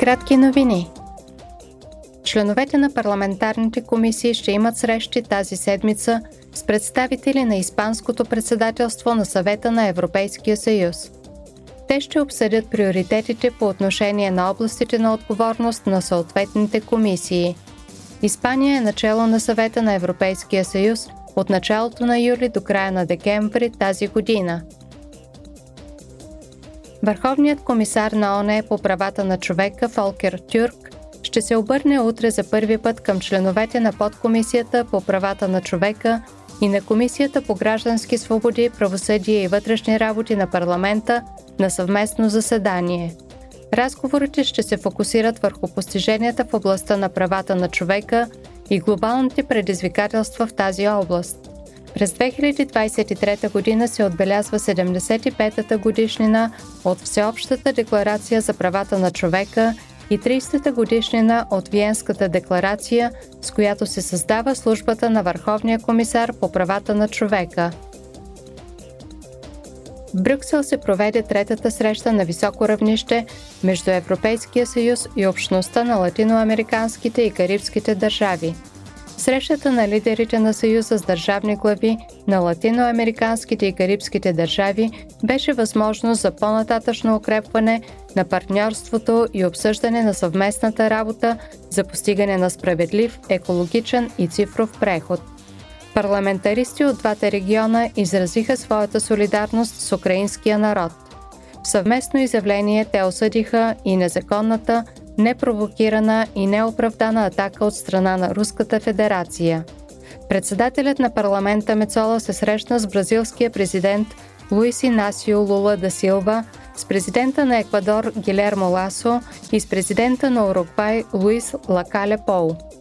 Кратки новини. Членовете на парламентарните комисии ще имат срещи тази седмица с представители на Испанското председателство на съвета на Европейския съюз. Те ще обсъдят приоритетите по отношение на областите на отговорност на съответните комисии. Испания е начало на съвета на Европейския съюз от началото на юли до края на декември тази година – Върховният комисар на ОНЕ по правата на човека Фолкер Тюрк ще се обърне утре за първи път към членовете на подкомисията по правата на човека и на Комисията по граждански свободи, правосъдие и вътрешни работи на парламента на съвместно заседание. Разговорите ще се фокусират върху постиженията в областта на правата на човека и глобалните предизвикателства в тази област. През 2023 година се отбелязва 75-та годишнина от Всеобщата декларация за правата на човека и 30-та годишнина от Виенската декларация, с която се създава службата на Върховния комисар по правата на човека. В Брюксел се проведе третата среща на високо равнище между Европейския съюз и общността на латиноамериканските и карибските държави – Срещата на лидерите на Съюза с държавни глави на латиноамериканските и карибските държави беше възможност за по-нататъчно укрепване на партньорството и обсъждане на съвместната работа за постигане на справедлив, екологичен и цифров преход. Парламентаристи от двата региона изразиха своята солидарност с украинския народ. В съвместно изявление те осъдиха и незаконната непровокирана и неоправдана атака от страна на Руската федерация. Председателят на парламента Мецола се срещна с бразилския президент Луис Инасио Лула да Силва, с президента на Еквадор Гилермо Ласо и с президента на Уругвай Луис Лакале Пол –